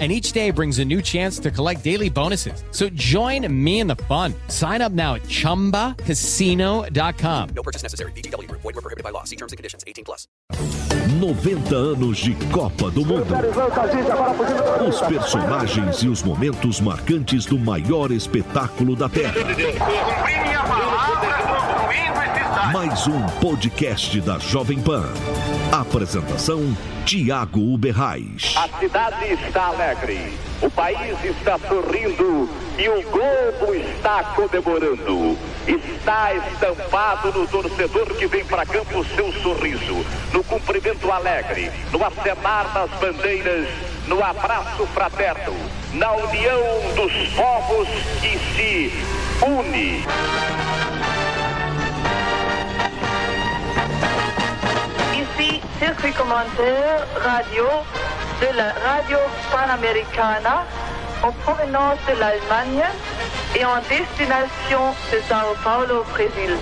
and each day brings a new chance to collect daily bonuses. So join me in the fun. Sign up now at ChumbaCasino.com. No purchase necessary. BGW. Void were prohibited by law. See terms and conditions. 18 plus. 90 anos de Copa do Mundo. Os personagens e os momentos marcantes do maior espetáculo da Terra. Mais um podcast da Jovem Pan. Apresentação Tiago Uberrais. A cidade está alegre, o país está sorrindo e o globo está comemorando. Está estampado no torcedor que vem para campo o seu sorriso, no cumprimento alegre, no acenar das bandeiras, no abraço fraterno, na união dos povos que se une. Circuit commentaire radio de la radio panamericana en provenance de l'Allemagne et en destination de Sao Paulo, Brésil.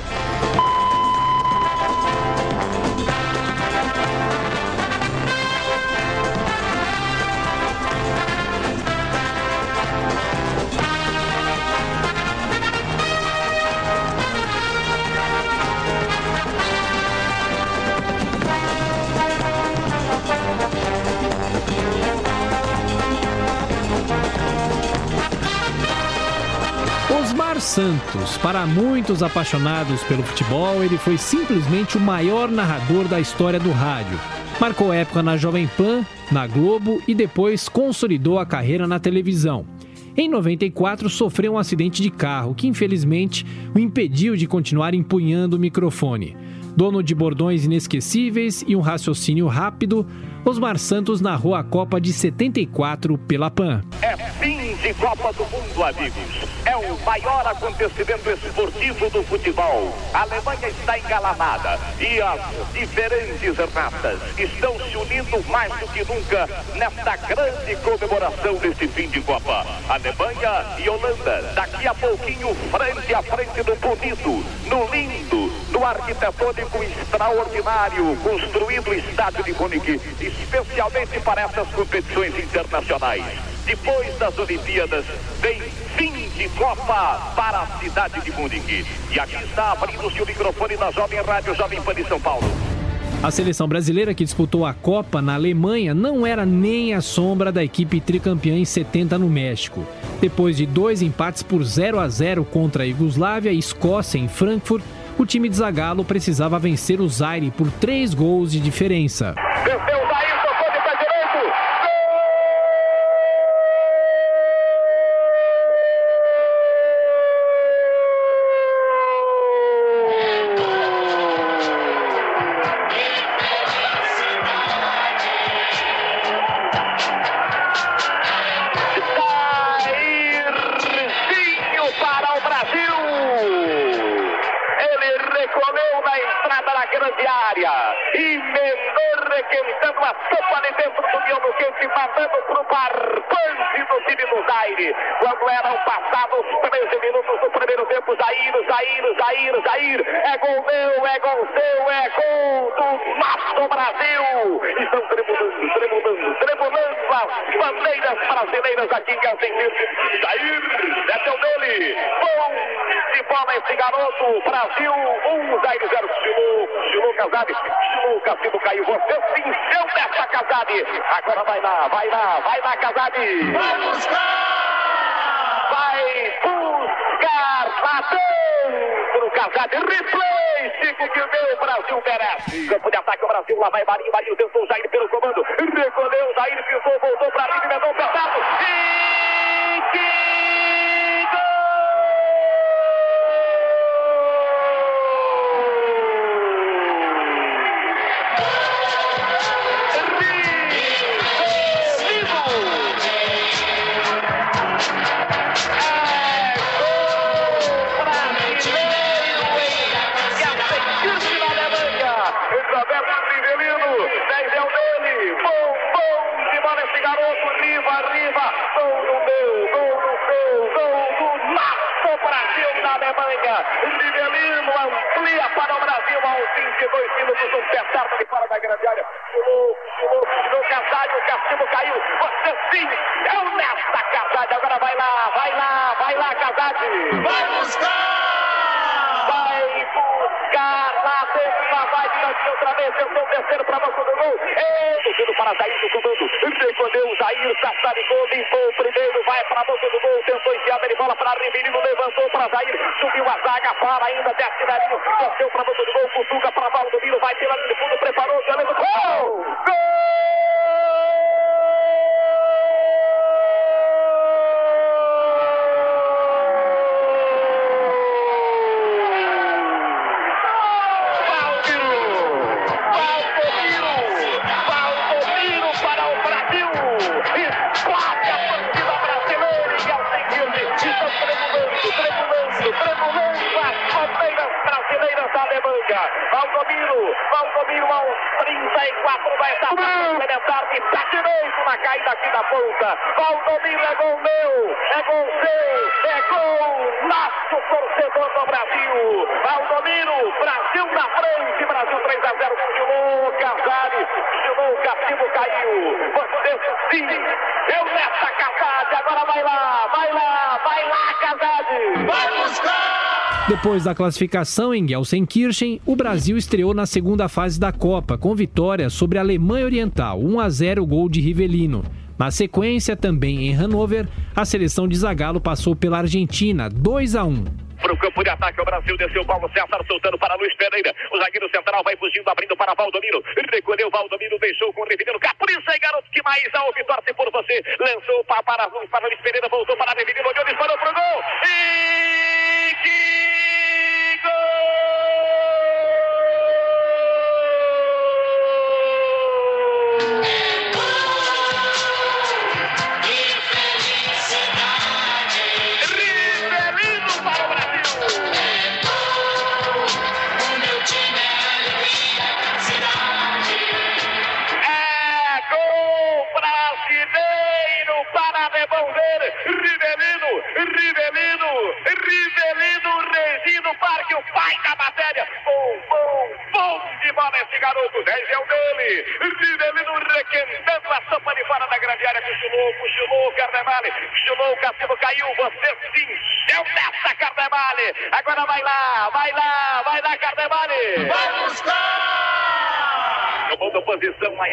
Santos, para muitos apaixonados pelo futebol, ele foi simplesmente o maior narrador da história do rádio. Marcou época na Jovem Pan, na Globo e depois consolidou a carreira na televisão. Em 94, sofreu um acidente de carro que, infelizmente, o impediu de continuar empunhando o microfone. Dono de bordões inesquecíveis e um raciocínio rápido, Osmar Santos narrou a Copa de 74 pela PAN. É fim de Copa do Mundo, amigos. É o maior acontecimento esportivo do futebol. A Alemanha está engalanada e as diferentes raças estão se unindo mais do que nunca nesta grande comemoração deste fim de Copa. Alemanha e Holanda, daqui a pouquinho, frente a frente no bonito, no lindo, no arquitetônico extraordinário, construído o estádio de Munique, especialmente para essas competições internacionais. Depois das Olimpíadas, vem fim de Copa para a cidade de Munique. E aqui está abrindo-se o microfone da Jovem Rádio Jovem Pan de São Paulo. A seleção brasileira que disputou a Copa na Alemanha não era nem a sombra da equipe tricampeã em 70 no México. Depois de dois empates por 0 a 0 contra a Iugoslávia e Escócia em Frankfurt, o time de Zagallo precisava vencer o Zaire por três gols de diferença. Área. Emendou requentando a sopa ali dentro do miolo quente, mandando pro barbante do time do Zaire. Quando eram passados 13 minutos do primeiro tempo, Jair, Jair, Jair, Jair. É gol meu, é gol seu, é gol do nosso Brasil. Estão tremulando, tremulando, tremulando as bandeiras brasileiras aqui em Helsinki. Jair, meteu dele. Bom de bola esse garoto. Brasil 1, Jair 0. Chilu, Chilu Casade. Chilu Cassino caiu. Você se encheu dessa Casade. Agora vai lá, vai lá, vai lá, Casade. Vai buscar! Vai buscar! Lá dentro, Casade. Replay, Chico, que o meu Brasil merece. Campo de ataque, o Brasil. Lá vai Marinho. Marinho tentou o Jair pelo comando. Recolheu, Jair pisou, voltou pra mim, emendou pesado. E que 22 minutos. Um certo de fora da grande área. Pulou, pulou, pulou. Casalho, o castigo caiu. Você sim é o nesta Casalho. Agora vai lá, vai lá, vai lá, Casalho. Vai buscar! vai buscar lá dentro, lá vai diante outra vez, tentou descer para a boca do gol, Educando para Jair do comando, recolheu o Jair, sassaricou, limpou o primeiro, vai para a boca do gol, tentou enfiar para Riverino, levantou para Jair, subiu a zaga, para ainda, desce Narinho, desceu para a do gol, Cutuca para Valdomiro, vai pela linha de fundo, preparou, já levou, gol! Gol! 34 vai estar complementar de pé direito na caída aqui da ponta. Valdomiro é gol meu, é gol seu, é gol nosso torcedor do Brasil. Valdomiro, Brasil na frente, Brasil 3 a 0, continuou Casale, continuou o castigo caiu. Você sim, eu nessa Casade, agora vai lá, vai lá, vai lá Casade. Vai buscar! Depois da classificação em Gelsenkirchen, o Brasil estreou na segunda fase da Copa, com vitória sobre a Alemanha Oriental, 1 a 0 gol de Rivelino. Na sequência, também em Hannover, a seleção de Zagallo passou pela Argentina, 2 a 1. O campo de ataque, o Brasil desceu Paulo César, soltando para Luiz Pereira. O zagueiro central vai fugindo, abrindo para Valdomiro. Recolheu Valdomiro, deixou com o Rivelino. Capricha garoto, que mais a ouve, torce por você. Lançou para, para, para Luiz Pereira, voltou para Rivelino, olhou, disparou para o gol. E que Rivelino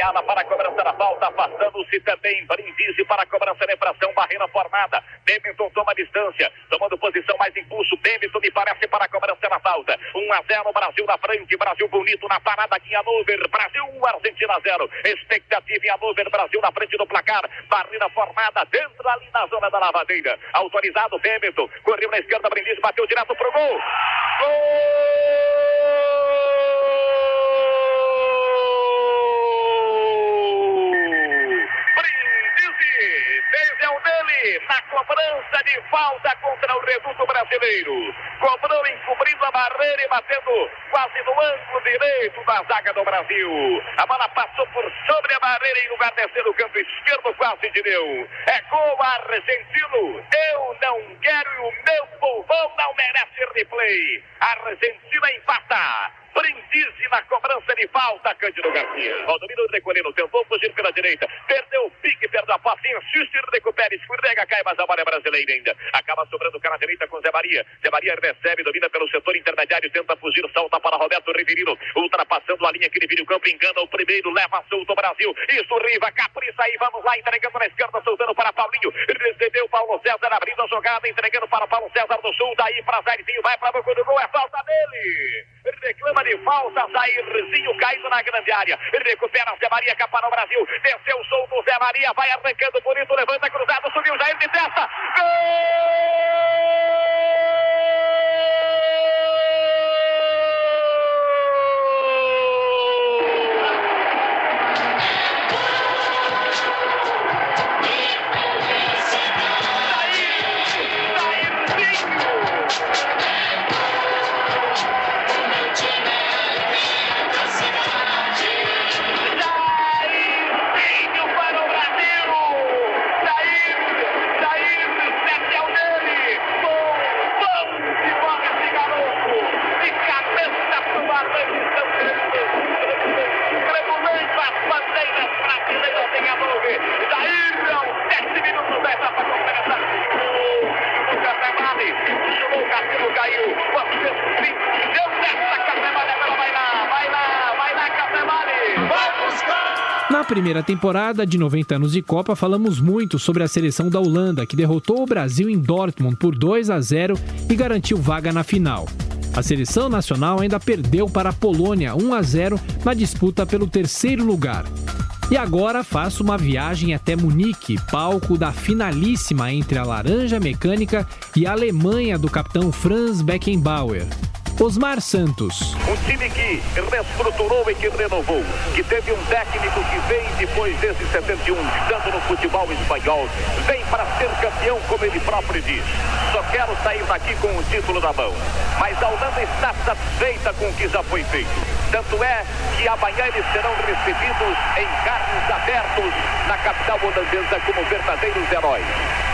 Ayala para a cobrança da falta, afastando-se também Brindisi para a cobrança da infração, barreira formada. Bemington toma distância, tomando posição mais impulso. Bemington me parece para a cobrança da falta. 1 a 0 Brasil na frente, Brasil bonito na parada aqui em Hannover. Brasil 1, Argentina 0. Expectativa em Hannover, Brasil na frente do placar. Barreira formada dentro ali na zona da lavadeira. Autorizado Bemington, correu na esquerda, Brindisi bateu direto pro gol. Gol! Brindisi, desde é o dele, na cobrança de falta contra o Reduto Brasileiro. Cobrou encobrindo a barreira e batendo quase no ângulo direito da zaga do Brasil. A bola passou por sobre a barreira em lugar de ser no canto esquerdo, quase de deu. É gol argentino. Eu não quero e o meu povão não merece replay. A Argentina empata. Brindisi na cobrança de falta, Cândido Garcia. Valdomiro recolhendo, tentou fugir pela direita, perdeu o pique, perdeu a posse, insiste, recupera, escorrega, cai, mas a bola é brasileira ainda. Acaba sobrando cara direita com Zé Maria. Zé Maria recebe, domina pelo setor intermediário, tenta fugir, salta para Roberto Riverino, ultrapassando a linha que divide o campo, engana o primeiro, leva solto o Brasil. Isso, Riva, capriça aí, vamos lá, entregando na esquerda, soltando para Paulinho. Recebeu Paulo César, abrindo a jogada, entregando para Paulo César do Sul, daí para Jairzinho, vai para do gol, é falta dele. Reclama de falta, Jairzinho caindo na grande área. Recupera Zé Maria, capa no Brasil. Desceu solto, Zé Maria vai arrancando bonito, levanta cruzado, subiu Jair de testa. Na primeira temporada de 90 anos de Copa, falamos muito sobre a seleção da Holanda, que derrotou o Brasil em Dortmund por 2 a 0 e garantiu vaga na final. A seleção nacional ainda perdeu para a Polônia 1 a 0 na disputa pelo terceiro lugar. E agora faço uma viagem até Munique, palco da finalíssima entre a Laranja Mecânica e a Alemanha do capitão Franz Beckenbauer. Osmar Santos. Um time que reestruturou e que renovou, que teve um técnico que vem depois desde 71, ficando no futebol espanhol, vem para ser campeão, como ele próprio diz. Só quero sair daqui com o título na mão. Mas a Holanda está satisfeita com o que já foi feito. Tanto é que amanhã eles serão recebidos em carros abertos na capital holandesa como verdadeiros heróis.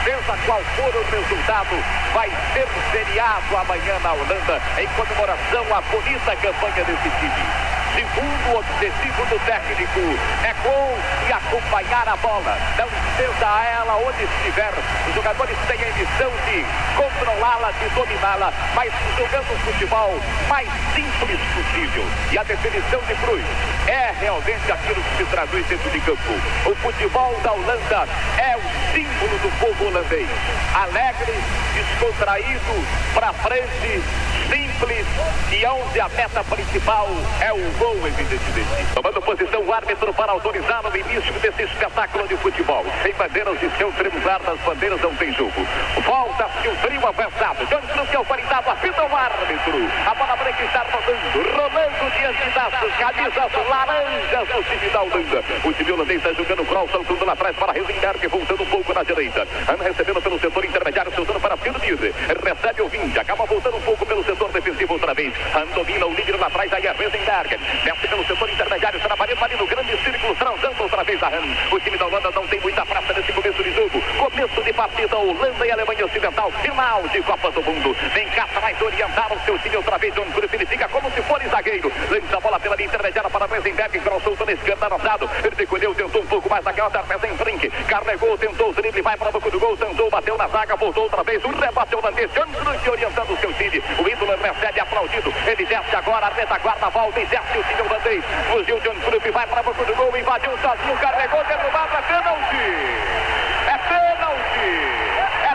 Seja qual for o resultado, vai ser feriado amanhã na Holanda em comemoração à bonita campanha desse time. Segundo objetivo do técnico é gol e acompanhar a bola. Não estenda a ela onde estiver. Os jogadores têm a missão de controlá-la, de dominá-la, mas jogando o futebol mais simples possível. E a definição de Cruz é realmente aquilo que se traduz dentro de campo. O futebol da Holanda é o símbolo do povo holandês. Alegre, descontraído, para frente, simples e onde a meta principal é o gol, evidentemente. Tomando posição o árbitro para autorizar o início desse espetáculo de futebol. Sem bandeiras e seu tremular das bandeiras não tem jogo. Volta-se o trio avançado. Cruz que autorizado, apita o árbitro. A bola branca está rodando, rolando diante das camisas laranjas do time da Holanda. O time holandês está jogando cross, saltando lá atrás para Heisenberg, voltando um pouco na direita. Ana recebendo pelo setor intermediário, soltando para Firmir. Recebe o Vinde, acaba voltando um pouco pelo setor defensivo outra vez. Domina o líder lá atrás, aí é Heisenberg. Desce pelo setor intermediário, na parede, ali no grande círculo, transando outra vez a Han. O time da Holanda não tem muita praça nesse começo de jogo. Começo de partida, Holanda e Alemanha Ocidental, final de Copa do Mundo. Vem cá atrás orientar o seu time outra vez. John Cruz, ele fica como se fosse zagueiro. Lança a bola pela linha intermediária para Heisenberg, crossou na esquerda, lançado. Ele recolheu, tentou um pouco mais na canhota, em frente. Carregou, tentou o drible, vai para a boca do gol, tentou, bateu na zaga, voltou outra vez. O rebate holandês, John Cruz orientando o seu time. O ídolo recebe aplaudido. Ele desce agora, a retaguarda volta e desce o time holandês. Fugiu John Cruz, vai para a boca do gol, invadiu sozinho, carregou, derrubado, é pênalti. É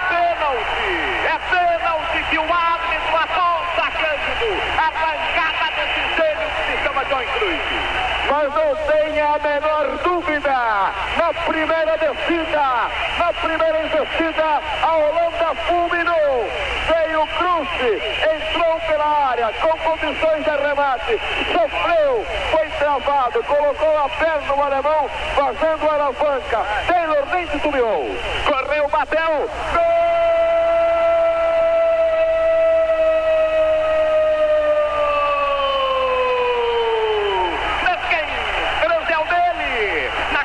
pênalti. É pênalti. É pênalti que o árbitro aponta Cândido. Arrancada desse gênio que se chama John Cruz. Mas não tenha a menor dúvida, na primeira descida, na primeira investida, a Holanda fulminou. Veio Cruz, entrou pela área, com condições de arremate, sofreu, foi travado, colocou a perna no alemão, fazendo a alavanca. Taylor nem titubeou. Correu, bateu,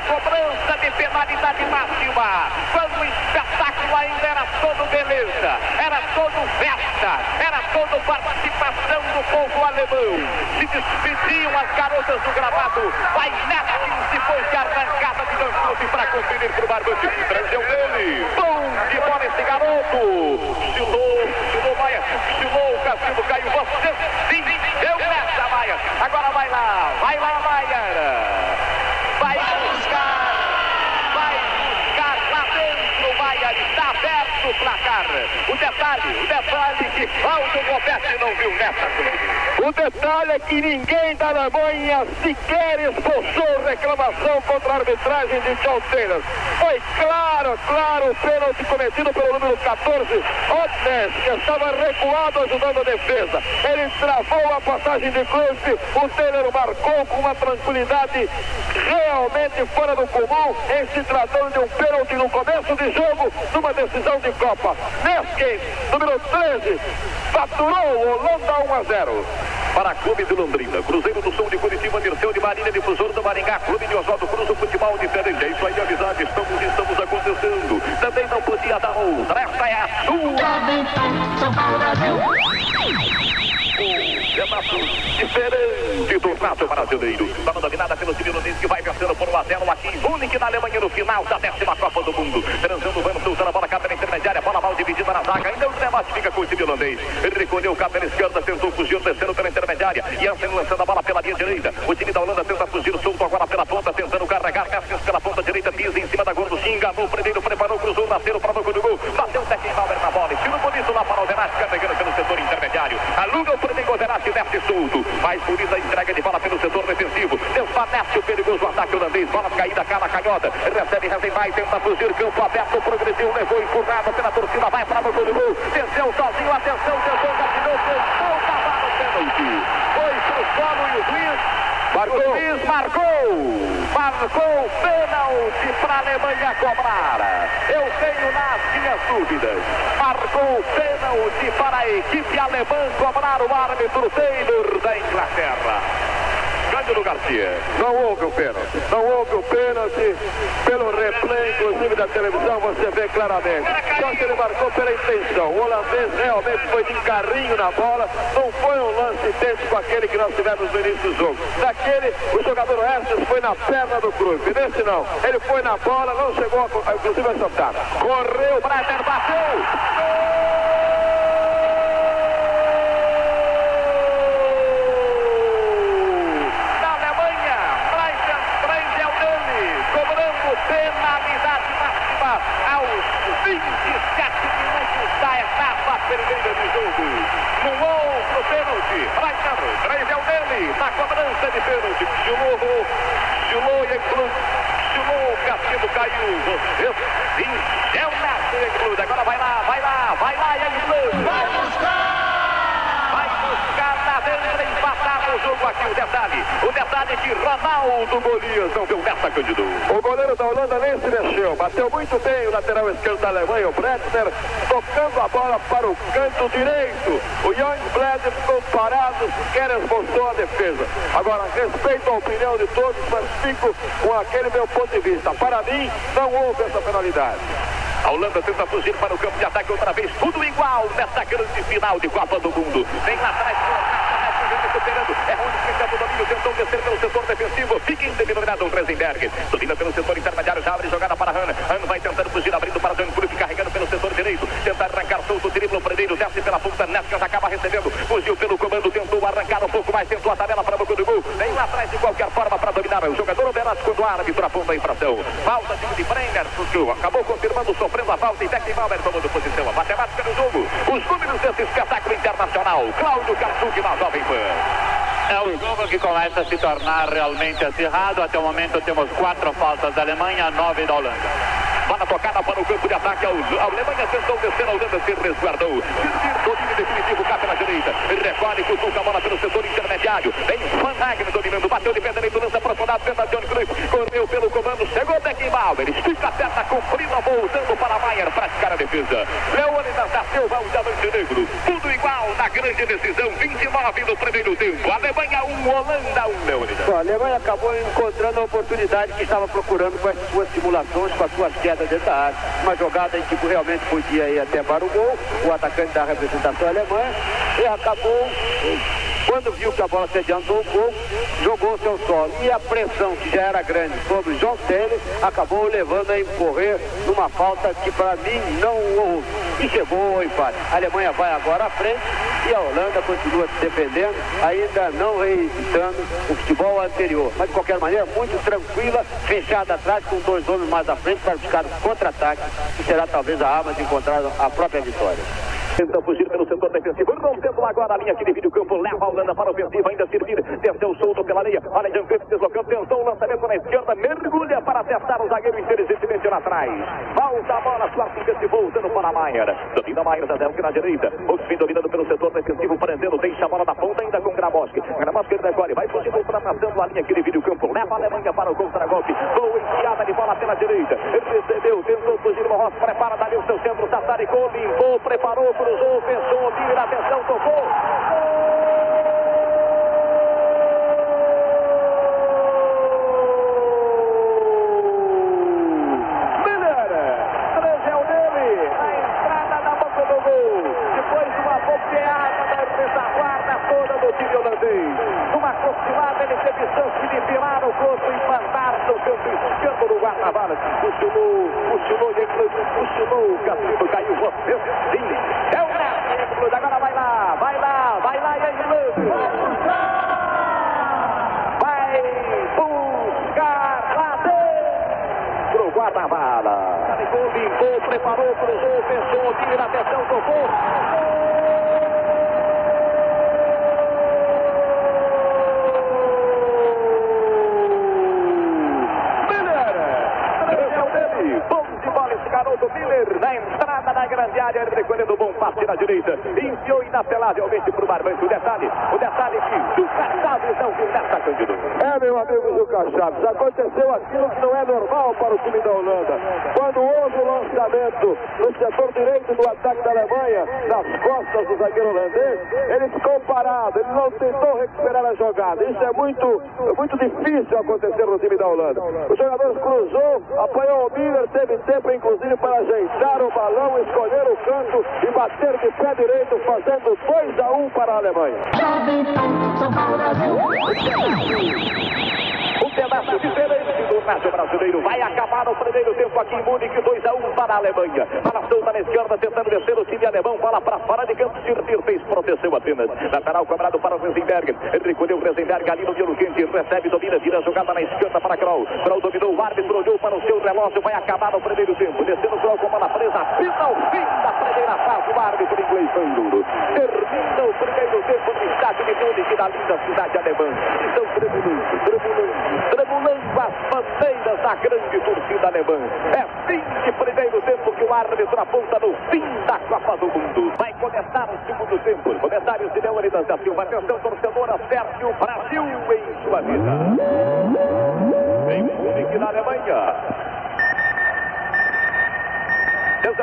cobrança de penalidade máxima. Quando o espetáculo ainda era todo beleza, era todo festa, era todo participação do povo alemão. Se despediam as garotas do gramado. Vai Netkins depois de arrancada de Dançoso para conferir para o Barbante. Prendeu ele. Bom de bola esse garoto. Estilou, estilou Maia, estilou o castigo, caiu. Você sim, deu nessa Maia. Agora vai lá, vai lá Maia. Vai buscar, vai buscar lá dentro, Maia, está aberto o placar. O detalhe, o Roberto não viu nessa O detalhe é que ninguém da Alemanha sequer expulsou reclamação contra a arbitragem de John Taylor. Foi claro, claro o pênalti cometido pelo número 14, Otnes, que estava recuado ajudando a defesa. Ele travou a passagem de Cruz, o Taylor marcou com uma tranquilidade realmente fora do comum, em se tratando de um pênalti no começo de jogo, numa decisão de Copa. Neskens, número 13, faturou Holanda 1 a 0 para Clube de Londrina. Cruzeiro do Sul de Curitiba, Dirceu de Marília, Difusor do Maringá, Clube de Oswaldo Cruz, o futebol diferente. É isso aí, amizade, estamos, estamos acontecendo. Também não podia dar outra. Esta é a sua. Renato diferente do Nato brasileiro. Bola dominada pelo time holandês que vai vencendo por 1 a 0 aqui. Única na Alemanha no final da décima Copa do Mundo. Transando Vamos usando a bola câmera intermediária. Bola mal dividida na zaga. O remate, fica com o time holandês. Recolheu o cabo pela esquerda, tentou fugir, descendo pela intermediária. Jansen assim, lançando a bola pela linha direita. O time da Holanda tenta fugir, solto agora pela ponta, tentando carregar. Cassius pela ponta direita, pisa em cima da gordo. Enganou primeiro, preparou, cruzou, nasceu para o banco do gol. Bateu o Beckenbauer na bola. Tiro bonito lá para o Verácio, carregando é pelo setor intermediário. Aluga o primeiro Verratti, desce solto. Mais bonita entrega de bola pelo setor perigoso ataque holandês. Bola caída, cala, canhota. Recebe, recebe mais, tenta fugir. Campo aberto, progrediu, levou empurrado pela torcida. Vai para o gol gol. Desceu sozinho, atenção, tentou, capinou, tentou, cavalo, pênalti. Foi pro solo e o juiz. Marcou. O juiz marcou. Marcou pênalti para a Alemanha cobrar. Eu tenho nas minhas dúvidas. Marcou pênalti para a equipe alemã cobrar o árbitro Taylor da Inglaterra. Cândido Garcia. Não houve o pênalti. Não houve o pênalti. Pelo replay, inclusive da televisão, você vê claramente. Só que ele marcou pela intenção. O holandês realmente foi de carrinho na bola. Não foi um lance idêntico àquele que nós tivemos no início do jogo. Daquele, o jogador Estes foi na perna do Cruz. Nesse não. Ele foi na bola, não chegou, a, inclusive, a soltar. Correu, Breiter bateu. Gol! penalidade máxima aos 27 minutos da etapa primeira de jogo. No outro pênalti, três é o dele, na cobrança de pênalti. Chulou, chulou inclusive. Chulou, Cassiano caiu. Você sim, é o Neto inclusive. Agora vai lá, vai lá, vai lá e aí, Vai buscar! Empatar o jogo aqui. O detalhe, o detalhe de Ronaldo Golias não deu nessa, Cândido. O goleiro da Holanda nem se mexeu. Bateu muito bem o lateral esquerdo da Alemanha, o Brettner, tocando a bola para o canto direito. O Young Bled ficou parado, sequer esboçou a defesa. Agora, respeito a opinião de todos, mas fico com aquele meu ponto de vista. Para mim, não houve essa penalidade. A Holanda tenta fugir para o campo de ataque outra vez, tudo igual nessa grande final de Copa do Mundo. Vem lá atrás, recuperando. É ruim que o domínio tentou descer pelo setor defensivo. Fica indeterminado o Reisenberg. Domina pelo setor intermediário, já abre jogada para Han. Han vai tentando fugir, abrindo para Dan Cruz, carregando pelo setor direito. Tenta arrancar solto, o primeiro, desce pela ponta, Nescas acaba recebendo. Fugiu pelo comando, tentou arrancar um pouco mais, tentou a tabela para o do gol. Vem lá atrás de qualquer forma para dominar o jogador Oberas quando o árbitro aponta a infração. Falta de Brenner, acabou confirmando, sofrendo a falta e Beckenbauer tomando posição. A matemática do jogo, os números desse espetáculo internacional. Cláudio Cartuque na Jovem Pan. É um jogo que começa a se tornar realmente acirrado. Até o momento temos quatro faltas da Alemanha, nove da Holanda. Bola tocada para o campo de ataque. A Alemanha tentou descer, a Holanda se resguardou. Servir, domínio definitivo, cá pela direita. Recolhe, cutuca a bola pelo setor intermediário. Vem Van Hagen dominando, bateu de pé direito, lança aprofundado, tenta Johnny Cruyff. Correu pelo comando, chegou Beckenbauer. Estica a perna, comprida, voltando para Maier, praticar a defesa. Leônidas da Silva, o diamante negro. Tudo igual na grande decisão, 29 no primeiro tempo. Alemanha 1, um, Holanda 1, um, Leônidas. A Alemanha acabou encontrando a oportunidade que estava procurando com as suas simulações, com as suas quedas dentro da área. Uma jogada em que realmente podia ir até para o gol, o atacante da representação alemã, e acabou quando viu que a bola se adiantou um pouco, jogou seu solo. E a pressão que já era grande sobre o João Tênis acabou levando a incorrer numa falta que para mim não houve. E chegou ao empate. A Alemanha vai agora à frente e a Holanda continua se defendendo, ainda não reeditando o futebol anterior. Mas de qualquer maneira, muito tranquila, fechada atrás, com dois homens mais à frente para buscar o contra-ataque, que será talvez a arma de encontrar a própria vitória. Tenta fugir pelo setor defensivo. Rompendo agora a linha que divide o campo. Leva a Holanda para a ofensiva. Ainda servir. Desceu solto pela linha. Olha, Jean Griffith deslocando. Tentou o lançamento na esquerda. Mergulha para testar o zagueiro inteligentemente lá atrás. Volta a bola. Suárez se voltando para Maier. Domina Maier da Delke na direita. O fim dominando pelo setor defensivo. Prendendo. Deixa a bola na ponta ainda com Graboski. Graboski decolhe. Vai fugindo ultrapassando a linha que divide o campo. Leva a Alemanha para o contra-golpe. Boa enfiada de bola pela direita. Recebeu. Morros prepara dali o seu centro. Sassaricou. Limpou. Preparou cruzou, pensou, tira, atenção, tocou. Miller, 13 o dele, na entrada da boca do gol. Depois de uma boqueada da retaguarda toda do time holandês. Numa aproximada, ele teve chance de virar o corpo e mandar no canto do guarda-varas. Puxou, puxou, puxou, o Cassino caiu. Você sim, é o agora vai lá, vai lá, vai lá, Yang Love. Vai buscar lá dentro o guarda-bala. Limpou, preparou, cruzou, fechou, tira a atenção, tocou. Ronaldo Miller na entrada da grande área, recolhendo bom passe na direita, enfiou inapelavelmente para o barbante. O detalhe, o detalhe que Juca Chaves não viu nessa, Cândido. É, meu amigo Juca Chaves, aconteceu aquilo que não é normal para o time da Holanda. Quando o lançamento no setor direito do ataque da Alemanha, nas costas do zagueiro holandês, ele ficou parado, ele não tentou recuperar a jogada. Isso é muito, muito difícil acontecer no time da Holanda. O jogador cruzou, apanhou o Miller, teve tempo inclusive para ajeitar o balão, escolher o canto e bater de pé direito, fazendo 2 a 1 para a Alemanha. Um pedaço diferente do Nato brasileiro. Vai acabar o primeiro tempo aqui em Munique, 2 a 1 para a Alemanha. Solta na esquerda, tentando descer o time alemão. Bola para fora de campo. Sirtir fez proteção apenas. Lateral cobrado para o Rosenberg. Recolheu o Rosenberg ali no Violo Quente. Recebe, domina, vira a jogada na esquerda para Kroll. Kroll dominou o árbitro, olhou para o seu relógio. Vai acabar o primeiro tempo. Descendo Kroll com bola presa. Apita o fim da primeira fase. O árbitro inglês foi. Termina o primeiro tempo no estádio de Munique, na linda cidade alemã. Estão tremulando, tremulando, tremulando as bandeiras da grande torcida alemã. É fim de primeiro tempo que o árbitro aponta no fim da Copa do Mundo. Vai começar o segundo tempo. Comentários de Leonidas da Silva. Atenção, torcedora, Sérgio Brasil em sua vida. Em Munique, na Alemanha.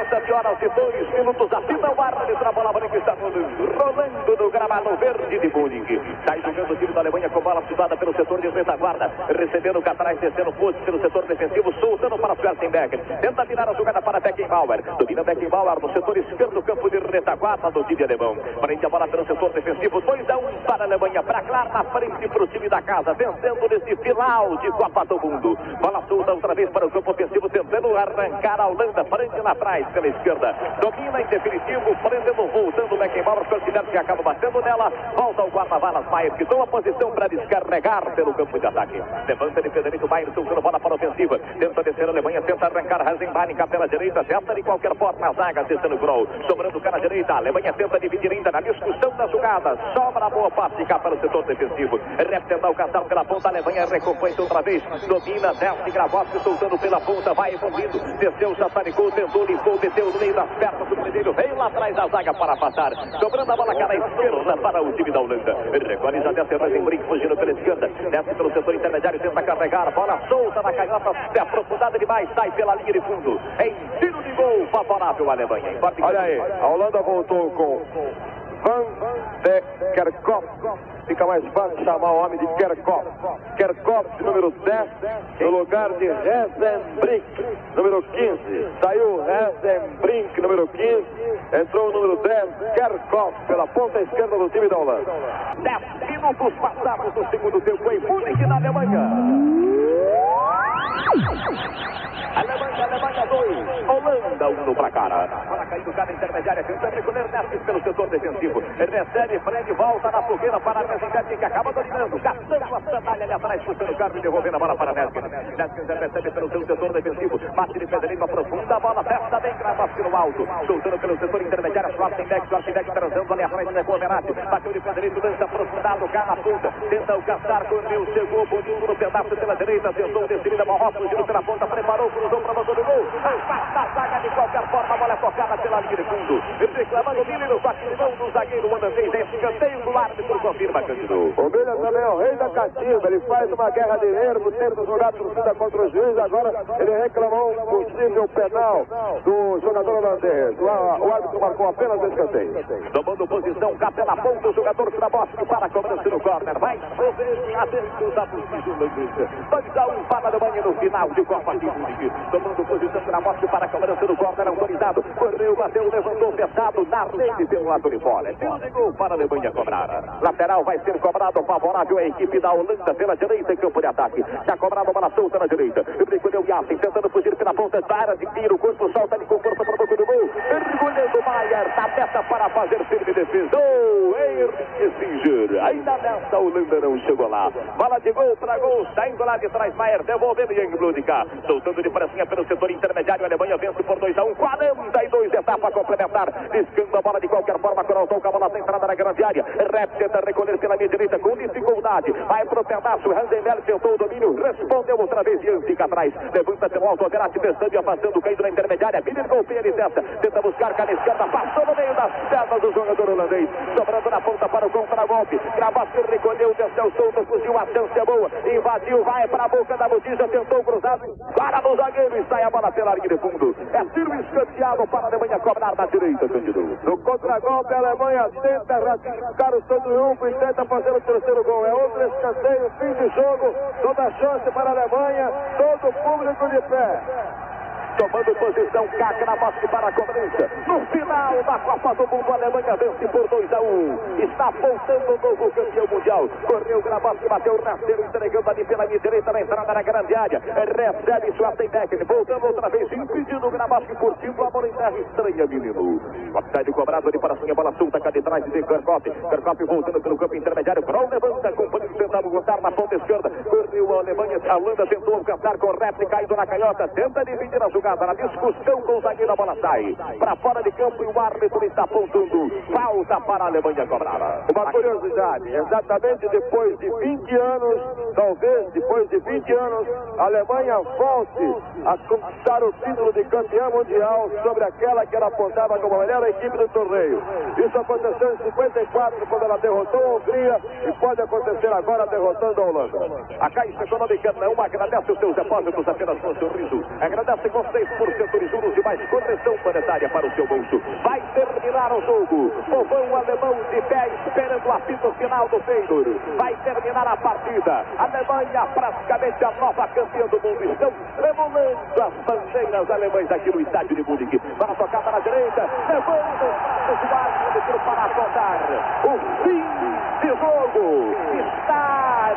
17 horas e 2 minutos. Apita o árbitro, a bola branca está rolando. No gramado verde de Munique. Sai jogando o time da Alemanha com bola situada pelo setor de retaguarda. Recebendo o Catarás, descendo posto pelo setor defensivo. Soltando para Schwarzenberg. Tenta virar a jogada para Beckenbauer. Domina Beckenbauer no setor esquerdo do campo de retaguarda do time alemão. Prende a bola pelo setor defensivo. 2 a 1 para a Alemanha. Para Clar na frente para o time da casa. Vencendo nesse final de Copa do Mundo. Bola solta outra vez para o campo ofensivo. Tentando arrancar a Holanda. Frente lá atrás pela esquerda. Domina em definitivo, prendendo, voltando o Beckenbauer, considera que acaba batendo nela. Volta o guarda-valas Maier, que toma posição para descarregar pelo campo de ataque. Levanta de Federico Maier, soltando bola para a ofensiva. Tenta descer a Alemanha, tenta arrancar Rasenbanen pela direita, tenta de qualquer forma a zaga, testando Grohl. Sobrando cá na direita, a Alemanha tenta dividir ainda na discussão da jogada. Sobra a boa passe cá para o setor defensivo. Reptendo o casal pela ponta, a Alemanha recompõe outra vez. Domina, desce Gravoski, soltando pela ponta, vai evoluindo. Desceu, sataricou, tentou, limpou, desceu no meio das pernas do Cruzeiro, veio lá atrás da zaga para passar, sobrando a bola cá na esquerda para o time da Holanda. Recolhe já desce Rosenbrink, fugindo pela esquerda, desce pelo setor intermediário, tenta carregar, bola solta na canhota, é aprofundada demais, sai pela linha de fundo, em tiro de gol favorável à Alemanha. Olha aí, a Holanda voltou com Van de Kerkhoff. Fica mais fácil chamar o homem de Kerkhoff. Kerkhoff, número 10, no lugar de Rezenbrink, número 15. Saiu Rezenbrink, número 15. Entrou o número 10, Kerkhoff, pela ponta esquerda do time da Holanda. 10 minutos passados do segundo tempo em Munique, na Alemanha. Alemanha, Alemanha 2, Holanda 1 um para cara. Bola caindo cada intermediária, tentando recolher Nestes pelo setor defensivo. Recebe, Fred, volta na fogueira para a Nestes, que acaba dominando, gastando a sandália ali atrás, puxando o carro e devolvendo a bola para Nestes. Nestes recebe pelo seu setor defensivo, bate de Pedrinho, aprofunda a bola, festa bem, Gravoski no alto, soltando pelo setor intermediário, Schwarzenbeck, Schwarzenbeck transando ali atrás, Zé Coverati, bateu de Pedrinho, lança aprofundado, na ponta, tenta o caçar, correu, chegou, botou no pedaço pela direita, tentou descer da Marrocos, fugindo pela ponta, preparou, cruzou para o do gol, afasta a zaga de qualquer forma, a bola é tocada pela linha de fundo, reclamando o Miller, toque de mão do zagueiro holandês, é escanteio do árbitro, confirma, Cândido. O Miller também é o rei da catimba, ele faz uma guerra de nervo, tenta jogar a torcida contra o juiz, agora ele reclamou um possível penal do jogador holandês. O, árbitro marcou apenas escanteio. Tomando posição, cá pela ponta, o jogador Grabowski para a cobrança no corner, vai sobre atentos a torcida holandesa. 2 a 1 para a Alemanha no final de Copa Munique. Tomando posição, Grabowski para a cobrança no corner, autorizado, correu, bateu, levantou, fechado, na rede pelo lado de fora. Tiro de gol para a Alemanha cobrar. Lateral vai ser cobrado, favorável à equipe da Holanda pela direita em campo de ataque. Já cobrado a bola solta na direita. Recolheu Yassin, tentando fugir pela ponta da área de tiro. Corpo solta de conforto para o boca do gol. Mergulhando Maier, da meta Para fazer firme defesa. Oh, Henrique Singer. Ainda nessa, a Holanda não chegou lá. Bola de gol para gol, saindo lá de trás, Maier devolvendo Youngblood cá. Soltando de pressinha pelo setor intermediário, a Alemanha vence por 2 a 1 um, 42 etapa complementar. Discando a bola de qualquer forma, Coralton com a bola centrada na grande área. Rep tenta recolher pela minha direita com dificuldade. Vai pro pedaço, Randenberg tentou o domínio, respondeu outra vez e fica atrás. Levanta pelo alto, Verratti testando e afastando, caindo na intermediária. Miller golpeia, ele testa, tenta buscar, cara esquerda, passou no meio das pernas do jogador holandês. Sobrando na ponta para o contra-golpe. Gravasse recolheu, desceu solto, fugiu, a chance é boa. Invadiu, vai para a boca da botija, tentou cruzado, para no zagueiro e sai a bola pela linha de fundo. É tiro escanteado para a Alemanha cobrar na direita, Candido. No contra-golpe, a Alemanha tenta ratificar o seu triunfo e tenta fazer o terceiro gol. É outro escanteio, fim de jogo, toda chance para a Alemanha, todo público de pé tomando posição, Kakraboski para a cobrança. No final da Copa do Mundo, a Alemanha vence por 2 a 1. Um. Está voltando o novo campeão mundial. Correu Grabowski, bateu o rasteiro, entregando ali pela direita na entrada da grande área. Recebe Schwarzenegger, voltando outra vez, impedindo o Grabowski, curtindo a bola em terra estranha, menino. Offside cobrado ali para a bola solta, cá de de Kerkop. Kerkop voltando pelo campo intermediário. Kroll levanta, companheiro tentando botar na ponta esquerda. Correu a Alemanha, a Holanda tentou alcançar com o caindo na canhota, tenta dividir a jogada na discussão com o zagueiro, a bola sai para fora de campo e o árbitro está apontando falta para a Alemanha cobrada. Uma curiosidade, exatamente depois de 20 anos, talvez depois de 20 anos, a Alemanha volte a conquistar o título de campeão mundial sobre aquela que ela apontava como a melhor equipe do torneio. Isso aconteceu em 54, quando ela derrotou a Hungria, e pode acontecer agora derrotando a Holanda. A Caixa Econômica não agradece os seus depósitos apenas com sorriso. Agradece com 6% de juros e mais correção monetária para o seu bolso. Vai terminar o jogo. O vão alemão de pé esperando o apito final do Feyenoord. Vai terminar a partida. A Alemanha, praticamente a nova campeã do mundo. Estão tremulando as bandeiras alemães aqui no estádio de Munique. Para tocar para a direita. Levando o árbitro para apontar. O fim de jogo. Está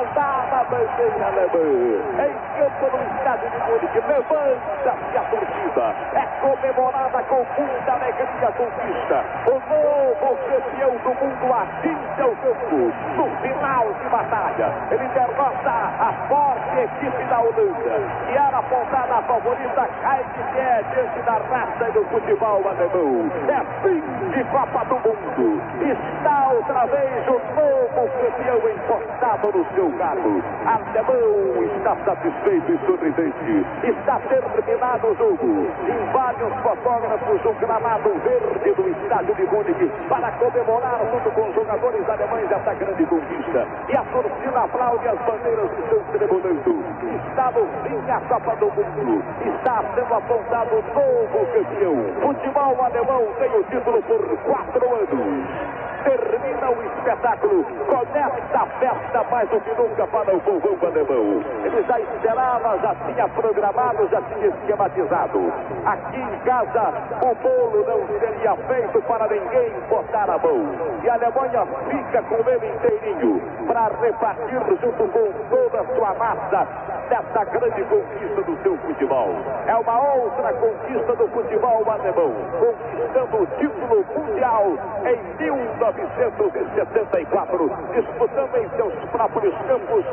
desfaldada a bandeira alemã. Em campo no estádio de Munique. Levanta-se a torcida. É comemorada com muita alegria conquista. O novo campeão do mundo atinge o campo. No final de batalha, ele derrota a forte equipe da Holanda. E era apontada a favorita, cai de pé diante da raça e do futebol alemão. É fim de Copa do Mundo. Está outra vez o novo campeão encostado no seu carro. Alemão está satisfeito e sorridente. Está terminado o jogo. Em vários fotógrafos, o gramado verde do estádio de Munique para comemorar junto com os jogadores alemães essa grande conquista. E a torcida aplaude as bandeiras que estão tremulando. Está no fim a Copa do Mundo. Está sendo apontado o novo campeão. Futebol alemão tem o título por quatro anos termina o espetáculo com esta festa mais do que nunca para o povão alemão. Ele já esperava, já tinha programado, já tinha esquematizado. Aqui em casa, o bolo não seria feito para ninguém botar a mão. E a Alemanha fica com ele inteirinho para repartir junto com toda a sua massa dessa grande conquista do seu futebol. É uma outra conquista do futebol alemão, conquistando o título mundial em 1974, disputando em seus próprios campos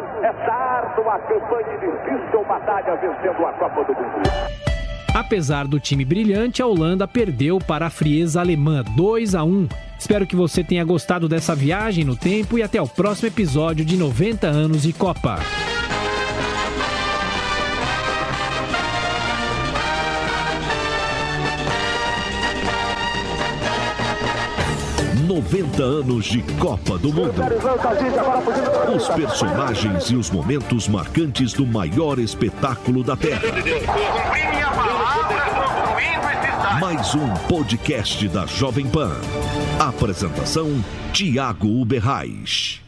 árdua campanha batalha vencendo a Copa do Mundo. Apesar do time brilhante, a Holanda perdeu para a frieza alemã 2 a 1. Espero que você tenha gostado dessa viagem no tempo e até o próximo episódio de 90 anos de Copa. 90 anos de Copa do Mundo. Os personagens e os momentos marcantes do maior espetáculo da Terra. Mais um podcast da Jovem Pan. Apresentação: Tiago Uberrais.